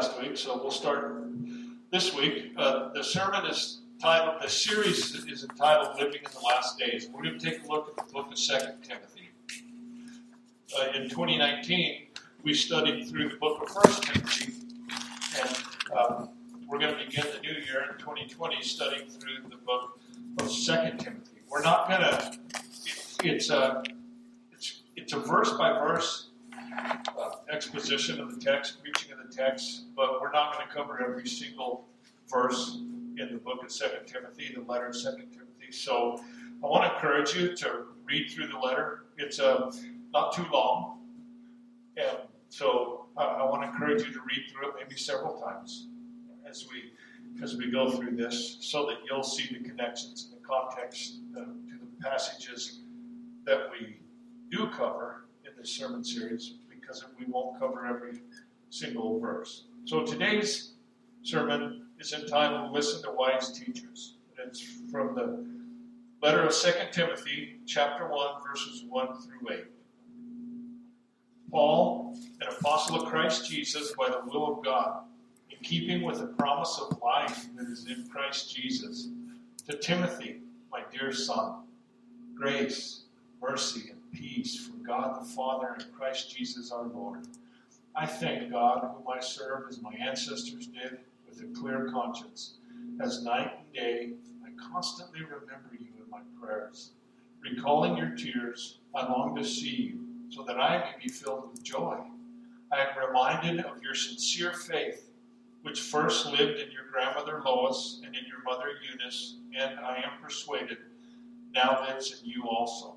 last week, so we'll start this week. Uh, the sermon is titled, the series is entitled Living in the Last Days. We're going to take a look at the book of Second Timothy. Uh, in 2019, we studied through the book of First Timothy, and um, we're going to begin the new year in 2020 studying through the book of Second Timothy. We're not going to. It's a it's it's a verse by verse uh, exposition of the text, preaching of the text, but we're not going to cover every single verse in the book of Second Timothy, the letter of Second Timothy. So I want to encourage you to read through the letter. It's uh, not too long, and so uh, I want to encourage you to read through it maybe several times as we as we go through this, so that you'll see the connections and the context uh, to the passages that we do cover this sermon series, because we won't cover every single verse. So today's sermon is entitled "Listen to Wise Teachers." It's from the letter of Second Timothy, chapter one, verses one through eight. Paul, an apostle of Christ Jesus by the will of God in keeping with the promise of life that is in Christ Jesus, to Timothy, my dear son, grace, mercy, and peace from God the Father and Christ Jesus our Lord. I thank God, whom I serve as my ancestors did, with a clear conscience. As night and day, I constantly remember you in my prayers. Recalling your tears, I long to see you, so that I may be filled with joy. I am reminded of your sincere faith which first lived in your grandmother Lois and in your mother Eunice, and I am persuaded now lives in you also.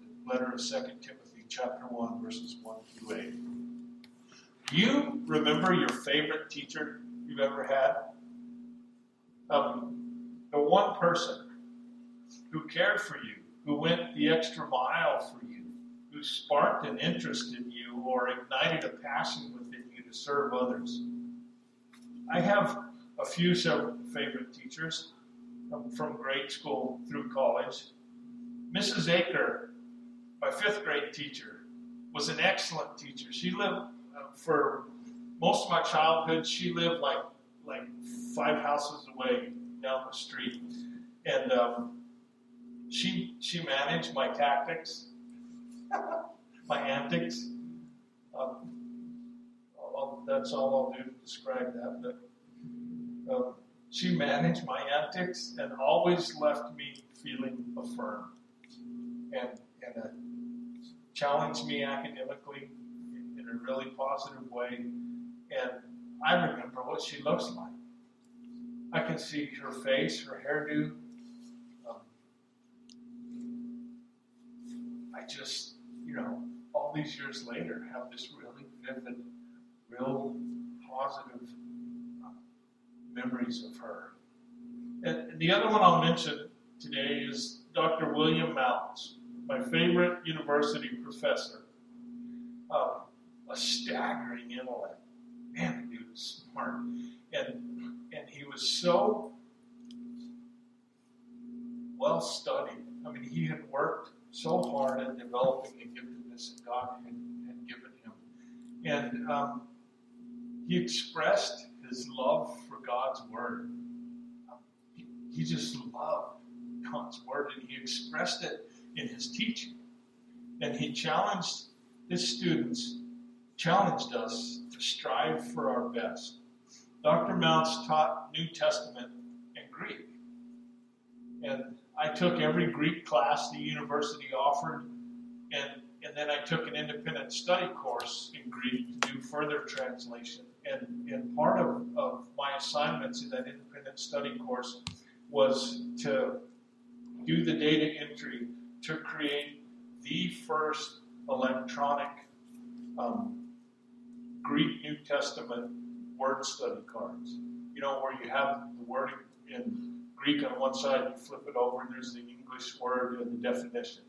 letter of 2 Timothy, chapter 1, verses 1 through 8. Do you remember your favorite teacher you've ever had? Um, the one person who cared for you, who went the extra mile for you who sparked an interest in you or ignited a passion within you to serve others. I have a few favorite teachers um, from grade school through college. Mrs. Aker, my fifth grade teacher, was an excellent teacher. She lived uh, for most of my childhood. She lived like like five houses away down the street, and um, she she managed my tactics my antics. Um, I'll, that's all I'll do to describe that. But um, she managed my antics and always left me feeling affirmed and, challenged me academically in, a really positive way. And I remember what she looks like. I can see her face, her hairdo. Um, I just you know, all these years later, have this really vivid, real positive uh, memories of her. And, and the other one I'll mention today is Dr. William Mounce, my favorite university professor. Uh, a staggering intellect. Man, the dude was smart. And, and he was so well studied. I mean, he had worked so hard at developing the giftedness that God had, had given him. And um, he expressed his love for God's Word. He, he just loved God's Word, and he expressed it in his teaching. And he challenged his students, challenged us to strive for our best. Dr. Mounce taught New Testament and Greek. And I took every Greek class the university offered, and, and then I took an independent study course in Greek to do further translation. And, and part of, of my assignments in that independent study course was to do the data entry to create the first electronic um, Greek New Testament word study cards. You know, where you have the word in Greek on one side, you flip it over, and there's the English word and the definition.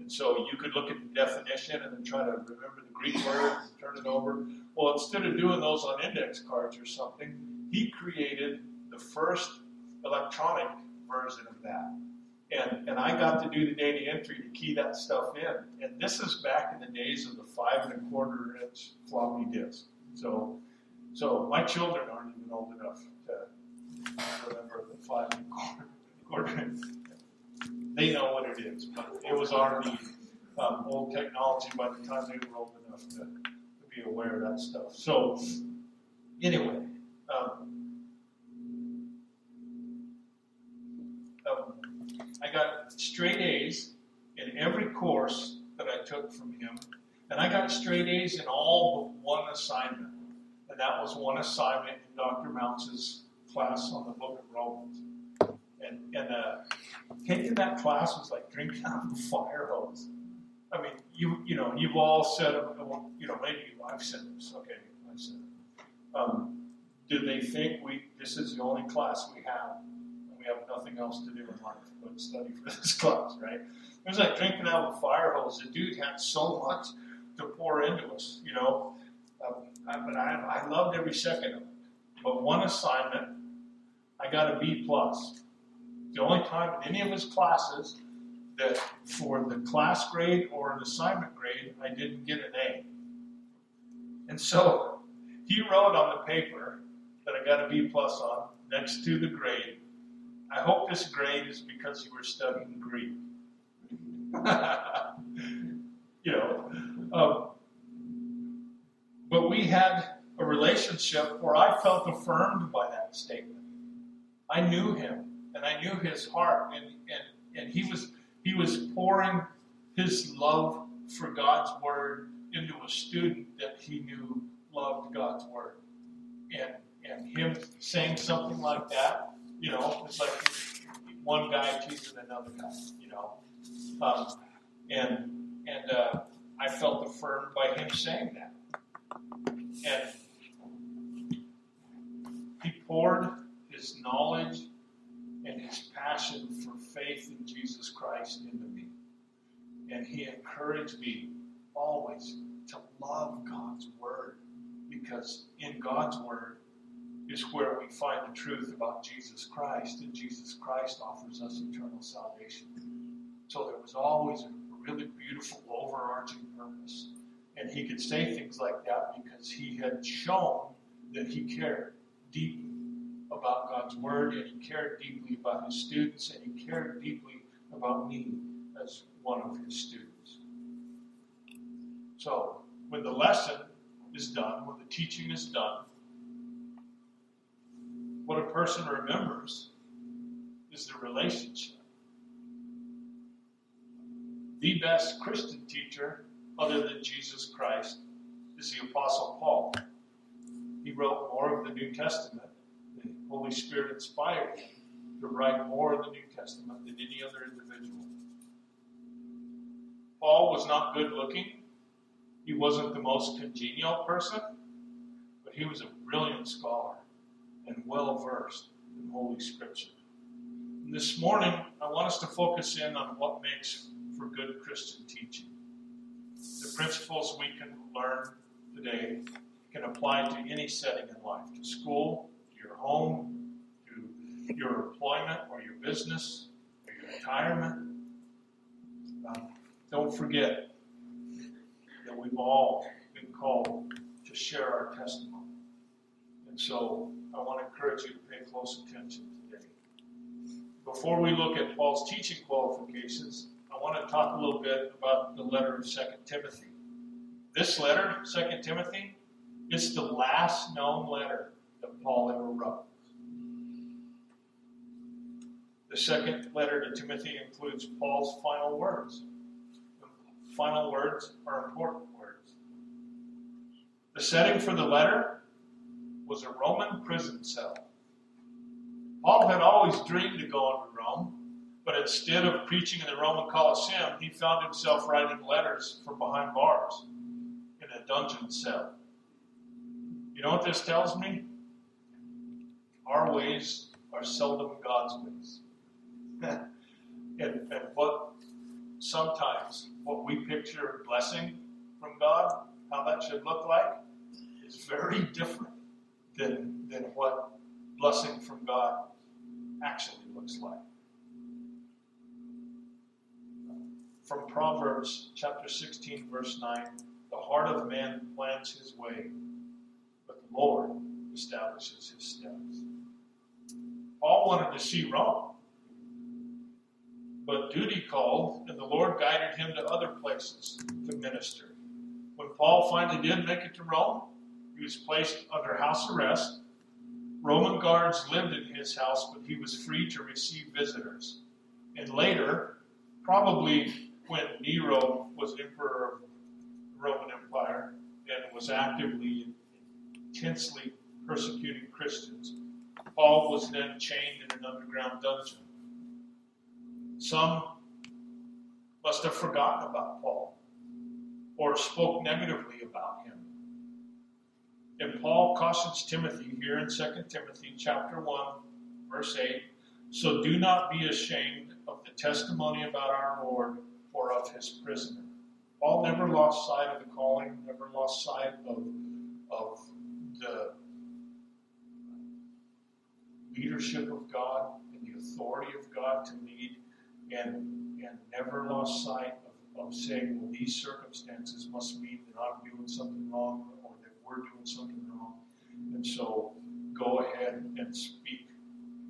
And so you could look at the definition and then try to remember the Greek word and turn it over. Well, instead of doing those on index cards or something, he created the first electronic version of that. And, and I got to do the data entry to key that stuff in. And this is back in the days of the five and a quarter inch floppy disk. So, so my children aren't even old enough to remember the five and a quarter, inch. They know what it is, but it was already um, old technology by the time they were old enough to, to be aware of that stuff. So, anyway, um, I got straight A's in every course that I took from him, and I got straight A's in all but one assignment, and that was one assignment in Dr. Mounce's class on the Book of Romans. And, and uh, taking that class was like drinking out of a fire hose. I mean, you you know, you've all said, you know, maybe I've said this. Okay, I've said it. Um, did they think we this is the only class we have we have nothing else to do in life but study for this class, right? It was like drinking out of a fire hose. The dude had so much to pour into us, you know. Um, I, but I, I loved every second of it. But one assignment, I got a B plus. The only time in any of his classes that for the class grade or an assignment grade, I didn't get an A. And so he wrote on the paper that I got a B plus on next to the grade. I hope this grade is because you were studying Greek. you know, um, but we had a relationship where I felt affirmed by that statement. I knew him and I knew his heart, and, and, and he was he was pouring his love for God's word into a student that he knew loved God's word. And and him saying something like that, you know, it's like one guy teaching another guy, you know. Um, and and uh, I felt affirmed by him saying that. And he poured his knowledge and his passion for faith in Jesus Christ into me. And he encouraged me always to love God's Word because in God's Word is where we find the truth about Jesus Christ, and Jesus Christ offers us eternal salvation. So there was always a really beautiful overarching purpose. And he could say things like that because he had shown that he cared deeply about God's Word, and he cared deeply about his students, and he cared deeply about me as one of his students. So, when the lesson is done, when the teaching is done, what a person remembers is the relationship. The best Christian teacher, other than Jesus Christ, is the Apostle Paul. He wrote more of the New Testament The Holy Spirit inspired him to write more of the New Testament than any other individual. Paul was not good looking. He wasn't the most congenial person, but he was a brilliant scholar and well versed in Holy Scripture. And this morning, I want us to focus in on what makes for good Christian teaching. The principles we can learn today can apply to any setting in life, to school, to your home, to your employment or your business or your retirement. Um, don't forget that we've all been called to share our testimony. And so I want to encourage you to pay close attention today. Before we look at Paul's teaching qualifications, I want to talk a little bit about the letter of 2 Timothy. This letter, 2 Timothy, is the last known letter that Paul ever wrote. The second letter to Timothy includes Paul's final words. Final words are important words. The setting for the letter was a Roman prison cell. Paul had always dreamed of going to Rome, but instead of preaching in the Roman Colosseum, he found himself writing letters from behind bars in a dungeon cell. You know what this tells me? our ways are seldom God's ways. and, and what sometimes what we picture blessing from God, how that should look like, is very different than, than what blessing from God actually looks like. From Proverbs chapter 16, verse 9 The heart of man plans his way, but the Lord establishes his steps. Paul wanted to see Rome, but duty called, and the Lord guided him to other places to minister. When Paul finally did make it to Rome, he was placed under house arrest. Roman guards lived in his house, but he was free to receive visitors. And later, probably when Nero was emperor of the Roman Empire and was actively and intensely persecuting Christians, Paul was then chained in an underground dungeon. Some must have forgotten about Paul or spoke negatively about him. And Paul cautions Timothy here in 2 Timothy chapter 1, verse 8. So do not be ashamed of the testimony about our Lord or of his prisoner. Paul never lost sight of the calling, never lost sight of, of the leadership of God and the authority of God to lead, and, and never lost sight of, of saying, well, these circumstances must mean that I'm doing something wrong or that we're doing something. So go ahead and speak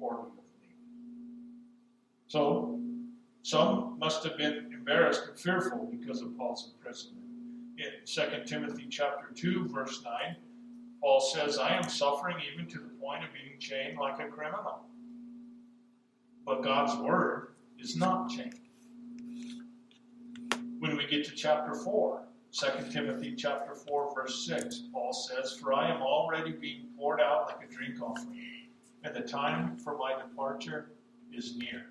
of me. So some must have been embarrassed and fearful because of Paul's imprisonment. In 2 Timothy chapter 2, verse 9, Paul says, I am suffering even to the point of being chained like a criminal. But God's word is not chained. When we get to chapter 4, 2 Timothy chapter 4, verse 6, Paul says, For I am already being poured out like a drink offering, and the time for my departure is near.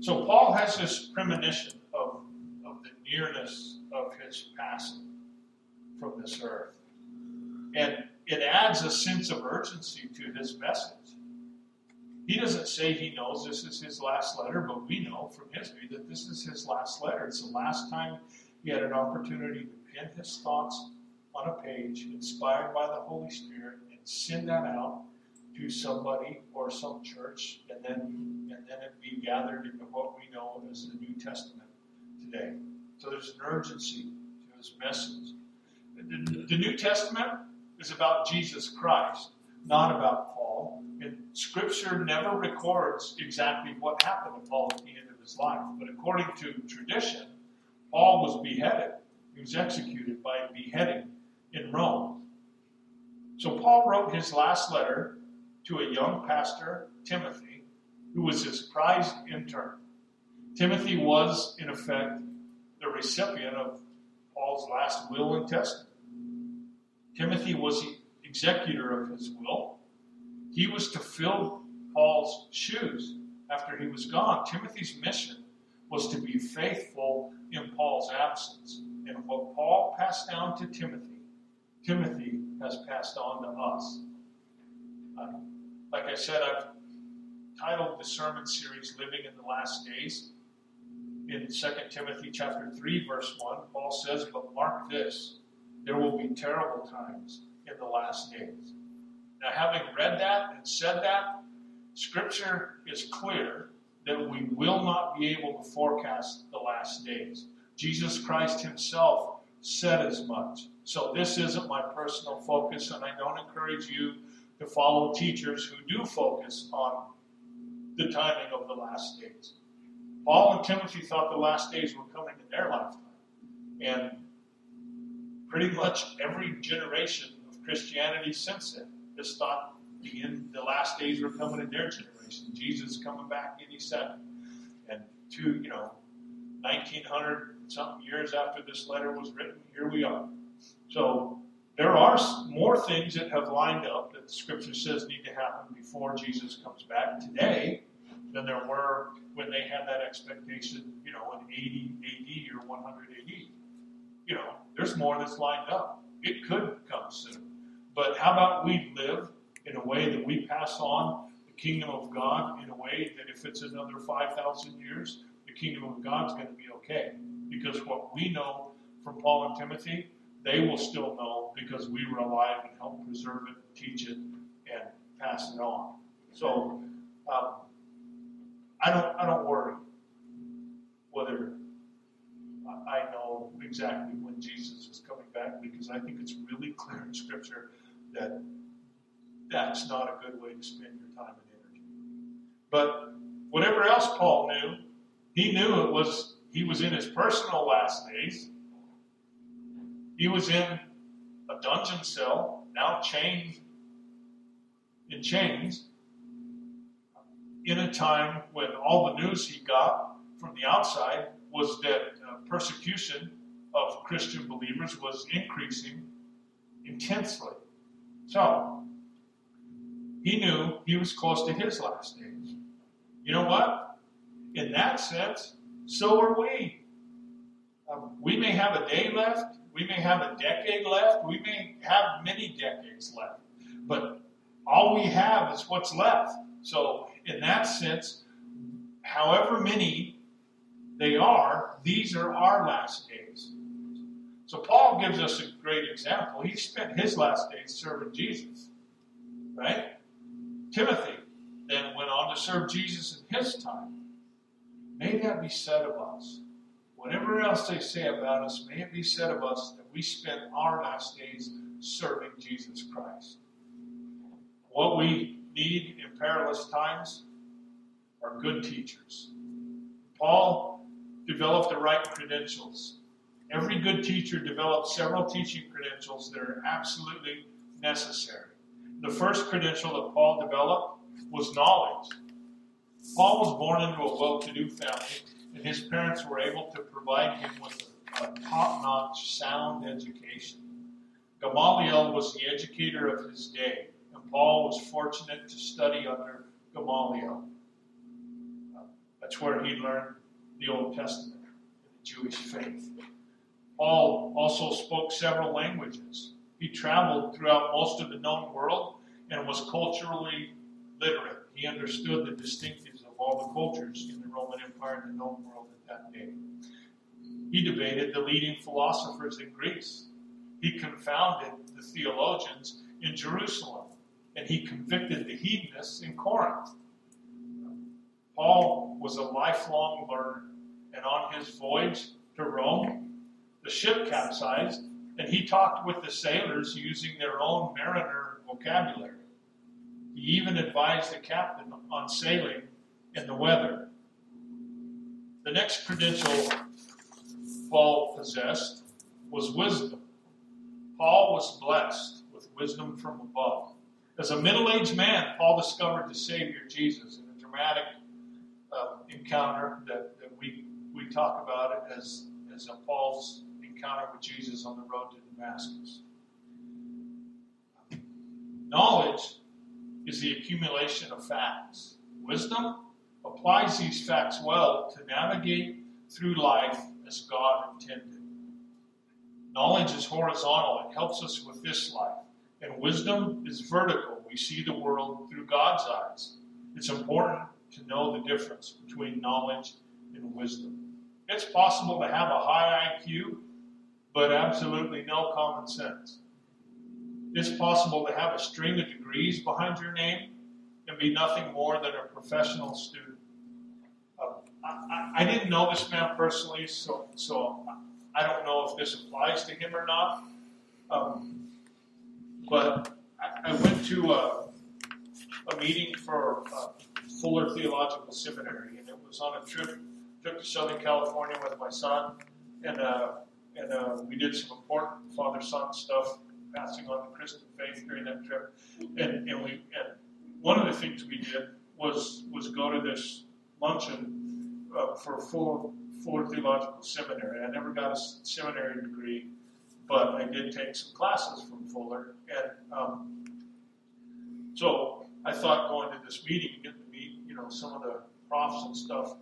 So Paul has this premonition of, of the nearness of his passing from this earth. And it adds a sense of urgency to his message. He doesn't say he knows this is his last letter, but we know from history that this is his last letter. It's the last time he had an opportunity to pen his thoughts on a page, inspired by the Holy Spirit, and send that out to somebody or some church, and then and then it be gathered into what we know as the New Testament today. So there's an urgency to his message. The, the New Testament is about Jesus Christ, not about Paul. And Scripture never records exactly what happened to Paul at the end of his life. But according to tradition, Paul was beheaded. He was executed by beheading in Rome. So Paul wrote his last letter to a young pastor, Timothy, who was his prized intern. Timothy was, in effect, the recipient of Paul's last will and testament. Timothy was the executor of his will. He was to fill Paul's shoes after he was gone. Timothy's mission was to be faithful in Paul's absence. And what Paul passed down to Timothy, Timothy has passed on to us. Uh, like I said, I've titled the sermon series Living in the Last Days. In 2 Timothy chapter 3, verse 1, Paul says, But mark this, there will be terrible times in the last days. Now, having read that and said that, Scripture is clear that we will not be able to forecast the last days. Jesus Christ Himself said as much. So, this isn't my personal focus, and I don't encourage you to follow teachers who do focus on the timing of the last days. Paul and Timothy thought the last days were coming in their lifetime. And pretty much every generation of Christianity since then has thought the, end, the last days were coming in their generation. Jesus coming back any second. And two, you know, 1900 something years after this letter was written, here we are. So there are more things that have lined up that the scripture says need to happen before Jesus comes back today than there were when they had that expectation, you know, in 80 AD or 100 AD. You know, there's more that's lined up. It could come soon. But how about we live in a way that we pass on kingdom of God in a way that if it's another 5,000 years, the kingdom of God's going to be okay. Because what we know from Paul and Timothy, they will still know because we were alive and helped preserve it, teach it, and pass it on. So um, I don't I don't worry whether I know exactly when Jesus is coming back because I think it's really clear in Scripture that that's not a good way to spend your time. But whatever else Paul knew, he knew it was he was in his personal last days. He was in a dungeon cell, now chained in chains, in a time when all the news he got from the outside was that uh, persecution of Christian believers was increasing intensely. So, he knew he was close to his last days. You know what? In that sense, so are we. Um, we may have a day left, we may have a decade left, we may have many decades left, but all we have is what's left. So, in that sense, however many they are, these are our last days. So Paul gives us a great example. He spent his last days serving Jesus. Right? Timothy then went on to serve Jesus in his time. May that be said of us. Whatever else they say about us, may it be said of us that we spent our last days serving Jesus Christ. What we need in perilous times are good teachers. Paul developed the right credentials. Every good teacher develops several teaching credentials that are absolutely necessary. The first credential that Paul developed was knowledge. Paul was born into a well to do family, and his parents were able to provide him with a, top notch, sound education. Gamaliel was the educator of his day, and Paul was fortunate to study under Gamaliel. That's where he learned the Old Testament and the Jewish faith. Paul also spoke several languages. He traveled throughout most of the known world and was culturally literate. He understood the distinctives of all the cultures in the Roman Empire and the known world at that day. He debated the leading philosophers in Greece. He confounded the theologians in Jerusalem, and he convicted the hedonists in Corinth. Paul was a lifelong learner, and on his voyage to Rome, the ship capsized, and he talked with the sailors using their own mariner vocabulary. He even advised the captain on sailing in the weather. The next credential Paul possessed was wisdom. Paul was blessed with wisdom from above. As a middle aged man, Paul discovered the Savior Jesus in a dramatic uh, encounter that, that we, we talk about it as, as Paul's encounter with Jesus on the road to Damascus. Knowledge is the accumulation of facts. Wisdom applies these facts well to navigate through life as God intended. Knowledge is horizontal, it helps us with this life. And wisdom is vertical. We see the world through God's eyes. It's important to know the difference between knowledge and wisdom. It's possible to have a high IQ, but absolutely no common sense. It's possible to have a string of degrees behind your name and be nothing more than a professional student. Uh, I, I, didn't know this man personally, so, so I don't know if this applies to him or not. Um, but I, I, went to a, a meeting for Fuller Theological Seminary, and it was on a trip trip to Southern California with my son, and uh, and uh, we did some important father-son stuff, passing on the Christian faith during that trip, and and we and one of the things we did was was go to this luncheon uh, for Fuller Fuller Theological Seminary. I never got a seminary degree, but I did take some classes from Fuller, and um, so I thought going to this meeting and getting to meet you know some of the profs and stuff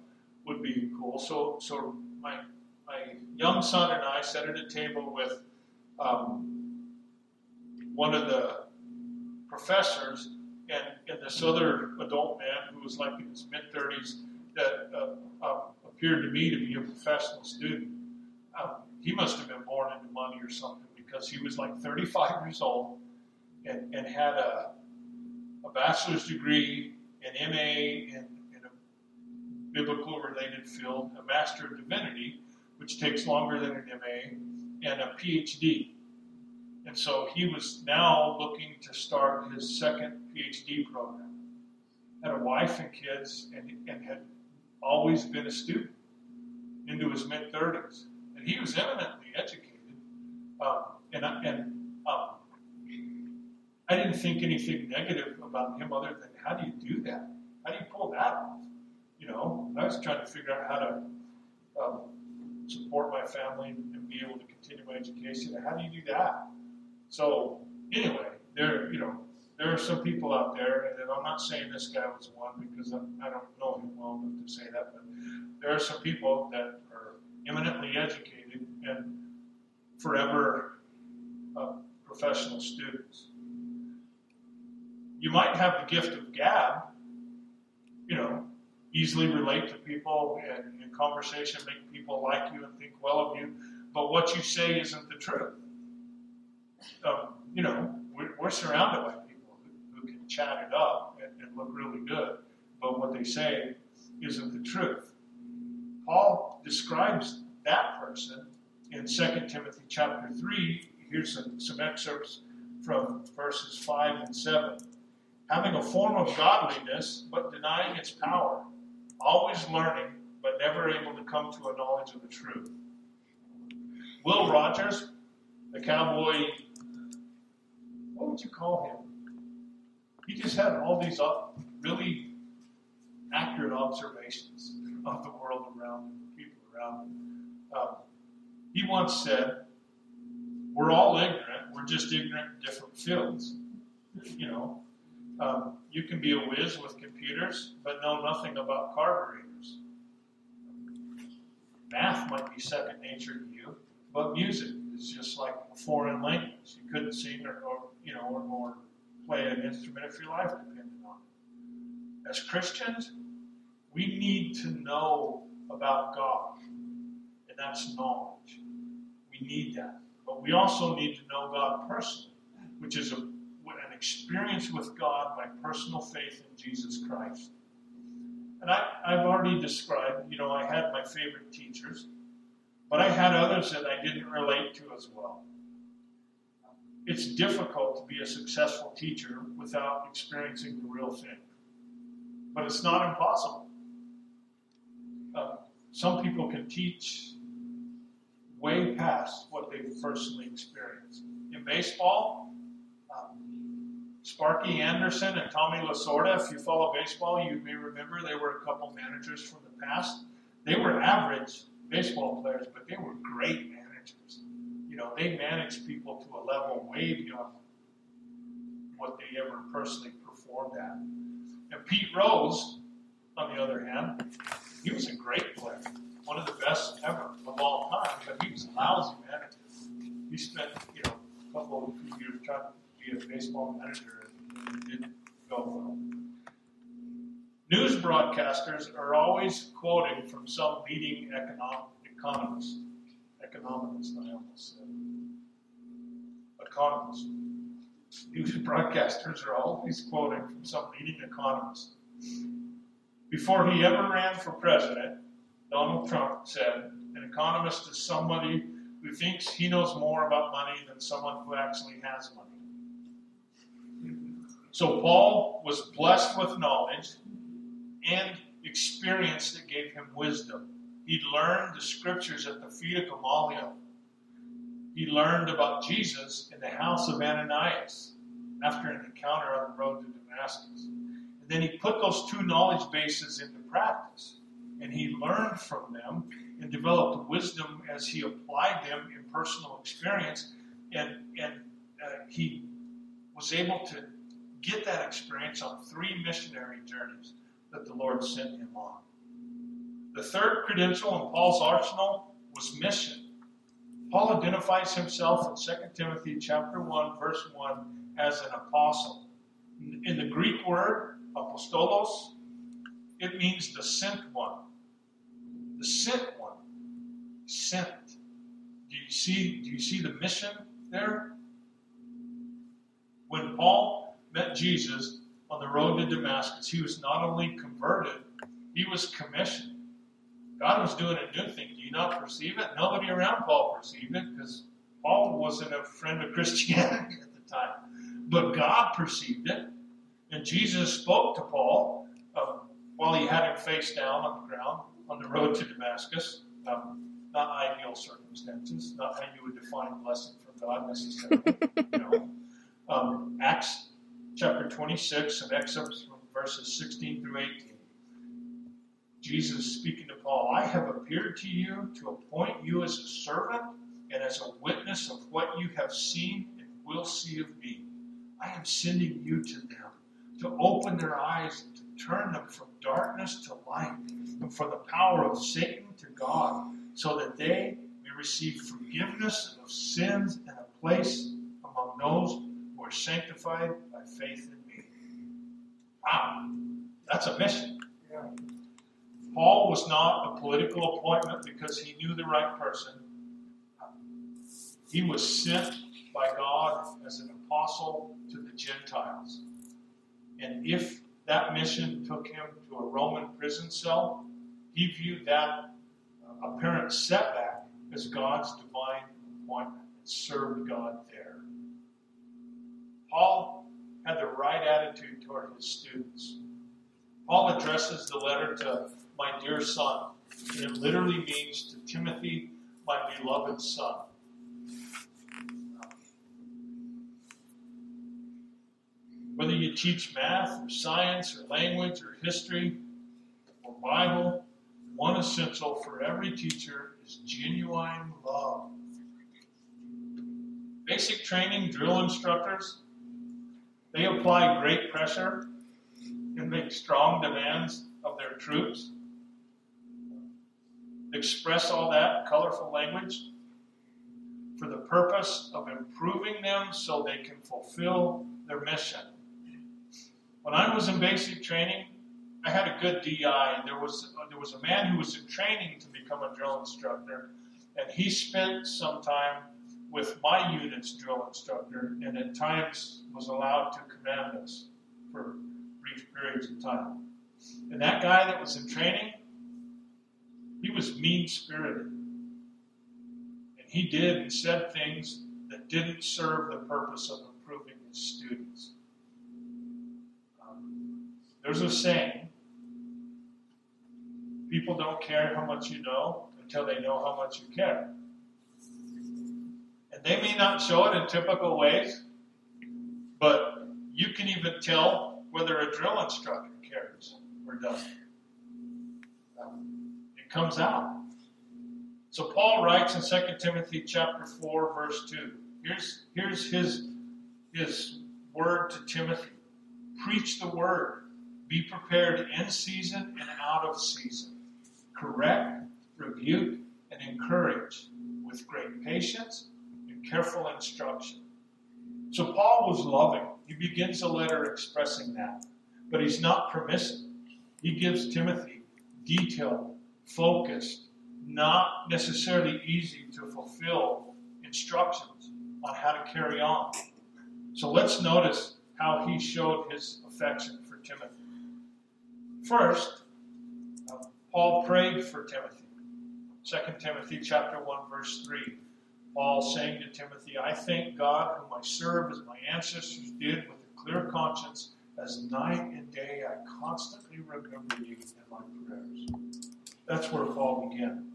would be cool. So so my my young son and I sat at a table with um, one of the professors and, and this other adult man who was like in his mid 30s that uh, uh, appeared to me to be a professional student. Um, he must have been born into money or something because he was like 35 years old and, and had a, a bachelor's degree, an MA in, in a biblical related field, a Master of Divinity, which takes longer than an MA, and a PhD. And so he was now looking to start his second PhD program. Had a wife and kids, and, and had always been a student into his mid 30s. And he was eminently educated. Um, and and um, I didn't think anything negative about him other than how do you do that? How do you pull that off? You know, I was trying to figure out how to um, support my family and be able to continue my education. How do you do that? So anyway, there you know there are some people out there, and I'm not saying this guy was one because I, don't know him well enough to say that, but there are some people that are eminently educated and forever uh, professional students. You might have the gift of gab, you know, easily relate to people and in conversation make people like you and think well of you, but what you say isn't the truth. Um, you know, we're, we're, surrounded by people who, who can chat it up and, and look really good, but what they say isn't the truth. Paul describes that person in 2 Timothy chapter 3 here's some, some excerpts from verses 5 and 7. Having a form of godliness, but denying its power, always learning, but never able to come to a knowledge of the truth. Will Rogers, the cowboy, what would you call him? He just had all these really accurate observations of the world around him, the people around him. Um, he once said, we're all ignorant. We're just ignorant in different fields. You know, um, you can be a whiz with computers, but know nothing about carburetors. Math might be second nature to you, but music is just like a foreign language. You couldn't sing or, or you know, or, or play an instrument if your life depended on it. As Christians, we need to know about God, and that's knowledge. We need that. But we also need to know God personally, which is a, an experience with God by personal faith in Jesus Christ. And I, I've already described, you know, I had my favorite teachers, but I had others that I didn't relate to as well. It's difficult to be a successful teacher without experiencing the real thing. But it's not impossible. Uh, some people can teach way past what they've personally experienced. In baseball, um, Sparky Anderson and Tommy Lasorda, if you follow baseball, you may remember they were a couple managers from the past. They were average baseball players, but they were great managers. Know, they manage people to a level way beyond what they ever personally performed at. And Pete Rose, on the other hand, he was a great player one of the best ever of all time, but he was a lousy manager. He spent, you know, a couple of years trying to be a baseball manager and it didn't go well. News broadcasters are always quoting from some leading economic, economist. Economist, I almost said. Economist. News broadcasters are always quoting from some leading economist. Before he ever ran for president, Donald Trump said, an economist is somebody who thinks he knows more about money than someone who actually has money. So Paul was blessed with knowledge and experience that gave him wisdom. He learned the scriptures at the feet of Gamaliel. He learned about Jesus in the house of Ananias after an encounter on the road to Damascus. And then he put those two knowledge bases into practice and he learned from them and developed wisdom as he applied them in personal experience. And, and uh, he was able to get that experience on three missionary journeys that the Lord sent him on. The third credential in Paul's arsenal was mission. Paul identifies himself in 2 Timothy chapter 1 verse 1 as an apostle. In the Greek word, apostolos, it means the sent one. The sent one. Sent. Do you see, do you see the mission there? When Paul met Jesus on the road to Damascus, he was not only converted, he was commissioned. God was doing a new thing. Do you not perceive it? Nobody around Paul perceived it because Paul wasn't a friend of Christianity at the time. But God perceived it. And Jesus spoke to Paul um, while he had him face down on the ground on the road to Damascus. Um, not ideal circumstances, not how you would define blessing from God necessarily. you know. um, Acts chapter 26 and excerpts from verses 16 through 18. Jesus speaking to Paul, I have appeared to you to appoint you as a servant and as a witness of what you have seen and will see of me. I am sending you to them to open their eyes and to turn them from darkness to light and from the power of Satan to God, so that they may receive forgiveness of sins and a place among those who are sanctified by faith in me. Wow, that's a mission. Yeah. Paul was not a political appointment because he knew the right person. He was sent by God as an apostle to the Gentiles. And if that mission took him to a Roman prison cell, he viewed that uh, apparent setback as God's divine appointment and served God there. Paul had the right attitude toward his students. Paul addresses the letter to my dear son, and it literally means to Timothy, my beloved son. Whether you teach math or science or language or history or Bible, one essential for every teacher is genuine love. Basic training drill instructors, they apply great pressure and make strong demands of their troops. Express all that colorful language for the purpose of improving them so they can fulfill their mission. When I was in basic training, I had a good DI, and there was there was a man who was in training to become a drill instructor, and he spent some time with my unit's drill instructor, and at times was allowed to command us for brief periods of time. And that guy that was in training, he was mean spirited. And he did and said things that didn't serve the purpose of improving his students. Um, there's a saying people don't care how much you know until they know how much you care. And they may not show it in typical ways, but you can even tell whether a drill instructor cares or doesn't. Comes out. So Paul writes in 2 Timothy chapter 4, verse 2. Here's, here's his, his word to Timothy. Preach the word. Be prepared in season and out of season. Correct, rebuke, and encourage with great patience and careful instruction. So Paul was loving. He begins the letter expressing that. But he's not permissive. He gives Timothy detailed, focused, not necessarily easy to fulfill instructions on how to carry on. So let's notice how he showed his affection for Timothy. First, Paul prayed for Timothy. 2 Timothy chapter 1 verse 3. Paul saying to Timothy, I thank God whom I serve as my ancestors did with a clear conscience as night and day I constantly remember you in my prayers. That's where Paul began.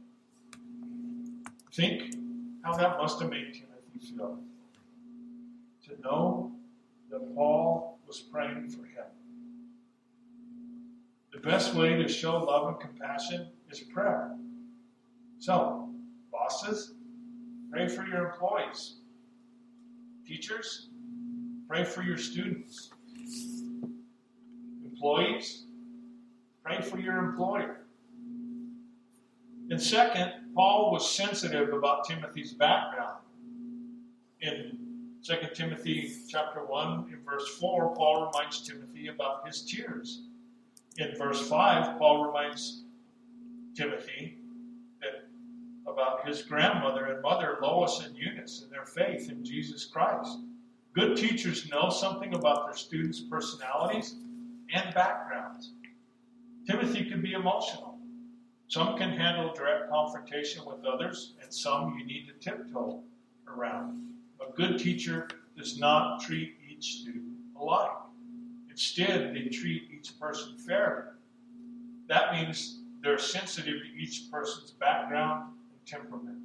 Think how that must have made Timothy feel. To know that Paul was praying for him. The best way to show love and compassion is prayer. So, bosses, pray for your employees. Teachers, pray for your students. Employees, pray for your employer. And second, Paul was sensitive about Timothy's background. In 2 Timothy chapter 1 in verse 4, Paul reminds Timothy about his tears. In verse 5, Paul reminds Timothy that about his grandmother and mother, Lois and Eunice, and their faith in Jesus Christ. Good teachers know something about their students' personalities and backgrounds. Timothy could be emotional. Some can handle direct confrontation with others, and some you need to tiptoe around. A good teacher does not treat each student alike. Instead, they treat each person fairly. That means they're sensitive to each person's background and temperament.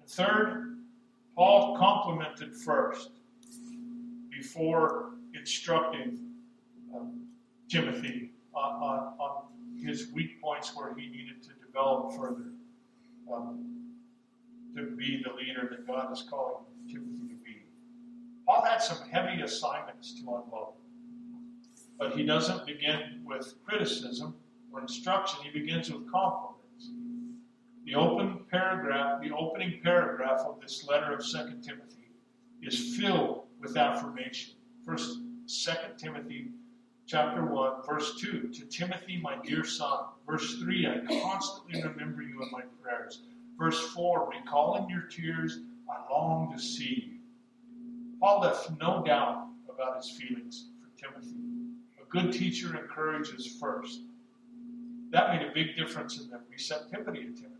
And third, Paul complimented first before instructing um, Timothy on, on, on, his weak points where he needed to develop further um, to be the leader that God is calling Timothy to be. Paul had some heavy assignments to unload, but he doesn't begin with criticism or instruction, he begins with compliments. The open paragraph, the opening paragraph of this letter of Second Timothy is filled with affirmation. First, Second Timothy chapter 1, verse 2. To Timothy, my dear son. Verse 3, I constantly remember you in my prayers. Verse 4, recalling your tears, I long to see you. Paul left no doubt about his feelings for Timothy. A good teacher encourages first. That made a big difference in the receptivity of Timothy.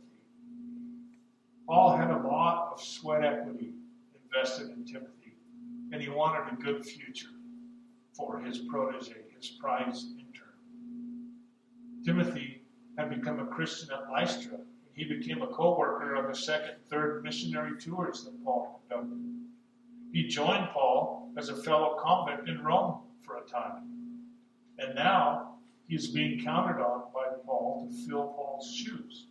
Paul had a lot of sweat equity invested in Timothy, and he wanted a good future for his protege, his prized intern. Timothy had become a Christian at Lystra, and he became a co worker on the second third missionary tours that Paul conducted. He joined Paul as a fellow convict in Rome for a time, and now he is being counted on by Paul to fill Paul's shoes.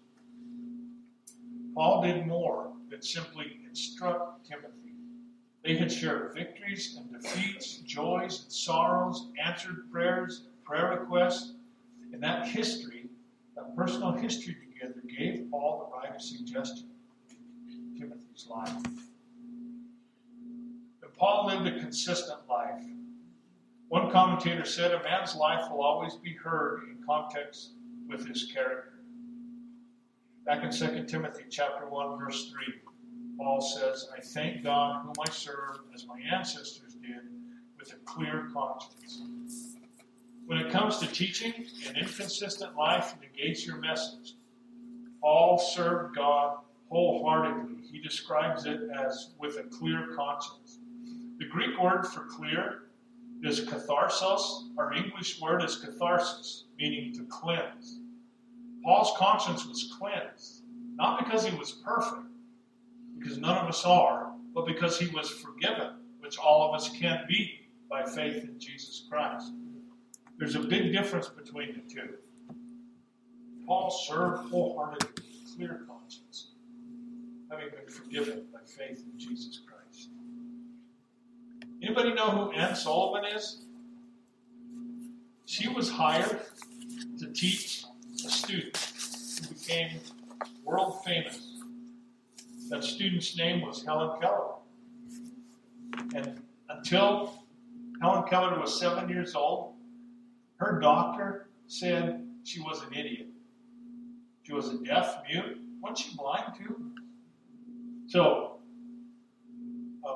Paul did more than simply instruct Timothy. They had shared victories and defeats, joys and sorrows, answered prayers, prayer requests, and that history, that personal history together, gave Paul the right of suggestion in Timothy's life. And Paul lived a consistent life. One commentator said, A man's life will always be heard in context with his character. Back in 2 Timothy chapter 1, verse 3, Paul says, I thank God whom I serve as my ancestors did with a clear conscience. When it comes to teaching, an inconsistent life negates your message. Paul served God wholeheartedly. He describes it as with a clear conscience. The Greek word for clear is katharos. Our English word is catharsis, meaning to cleanse. Paul's conscience was cleansed, not because he was perfect, because none of us are, but because he was forgiven, which all of us can be by faith in Jesus Christ. There's a big difference between the two. Paul served wholeheartedly, with clear conscience, having been forgiven by faith in Jesus Christ. Anybody know who Anne Sullivan is? She was hired to teach a student who became world famous. That student's name was Helen Keller. And until Helen Keller was seven years old, her doctor said she was an idiot. She was a deaf mute. Wasn't she blind too? So um,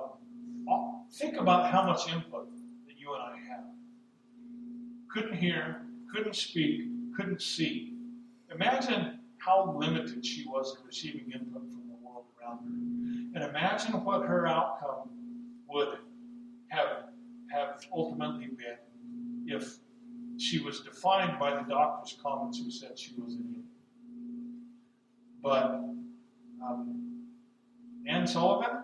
uh, Think about how much input that you and I have. Couldn't hear, couldn't speak, couldn't see. Imagine how limited she was in receiving input And imagine what her outcome would have, have ultimately been if she was defined by the doctor's comments who said she was an idiot. But um, Anne Sullivan,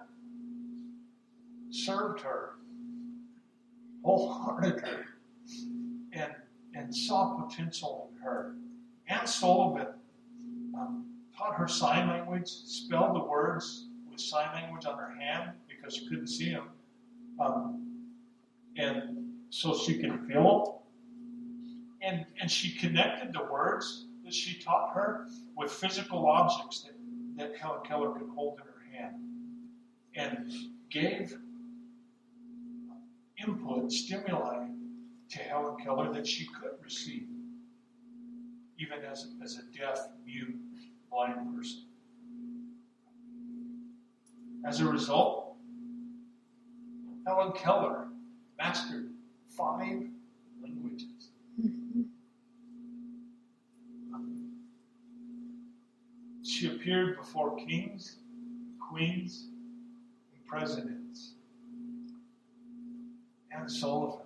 served her wholeheartedly and, and saw potential in her. Anne Sullivan um, taught her sign language, spelled the words with sign language on her hand because she couldn't see them. Um, and so she could feel And, and she connected the words that she taught her with physical objects that, that Helen Keller could hold in her hand and gave input, stimuli to Helen Keller that she could receive, even as, as a deaf, mute, blind person. As a result, Helen Keller mastered five languages. She appeared before kings, queens, and presidents. Anne Sullivan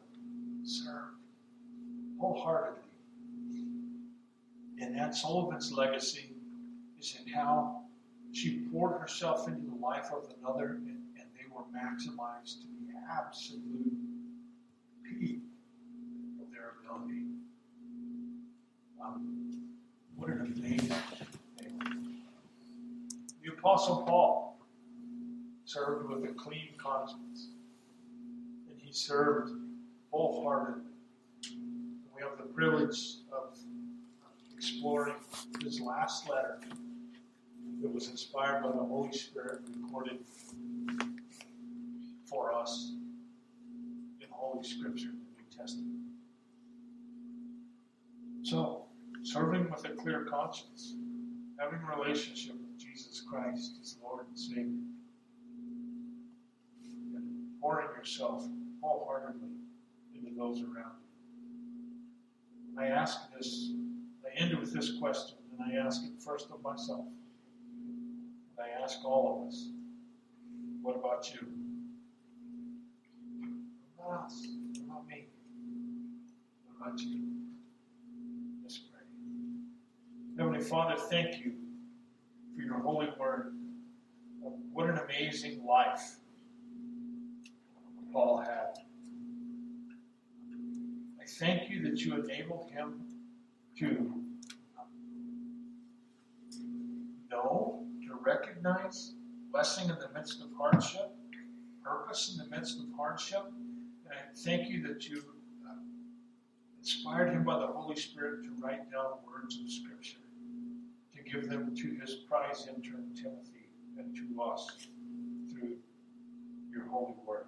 served wholeheartedly. And Anne Sullivan's legacy in how she poured herself into the life of another, and, and they were maximized to the absolute peak of their ability. Um, what an amazing thing. The Apostle Paul served with a clean conscience, and he served wholeheartedly. We have the privilege of exploring his last letter that was inspired by the Holy Spirit, recorded for us in Holy Scripture, the New Testament. So, serving with a clear conscience, having a relationship with Jesus Christ as Lord and Savior, and pouring yourself wholeheartedly into those around you. I ask this, I end with this question, and I ask it first of myself. Ask all of us, what about you? What about us? What about me? What about you? Let's pray. Heavenly Father, thank you for your holy word. What an amazing life Paul had. I thank you that you enabled him to recognize blessing in the midst of hardship, purpose in the midst of hardship. And I thank you that you uh, inspired him by the Holy Spirit to write down words of Scripture, to give them to his prize intern Timothy and to us through your holy word.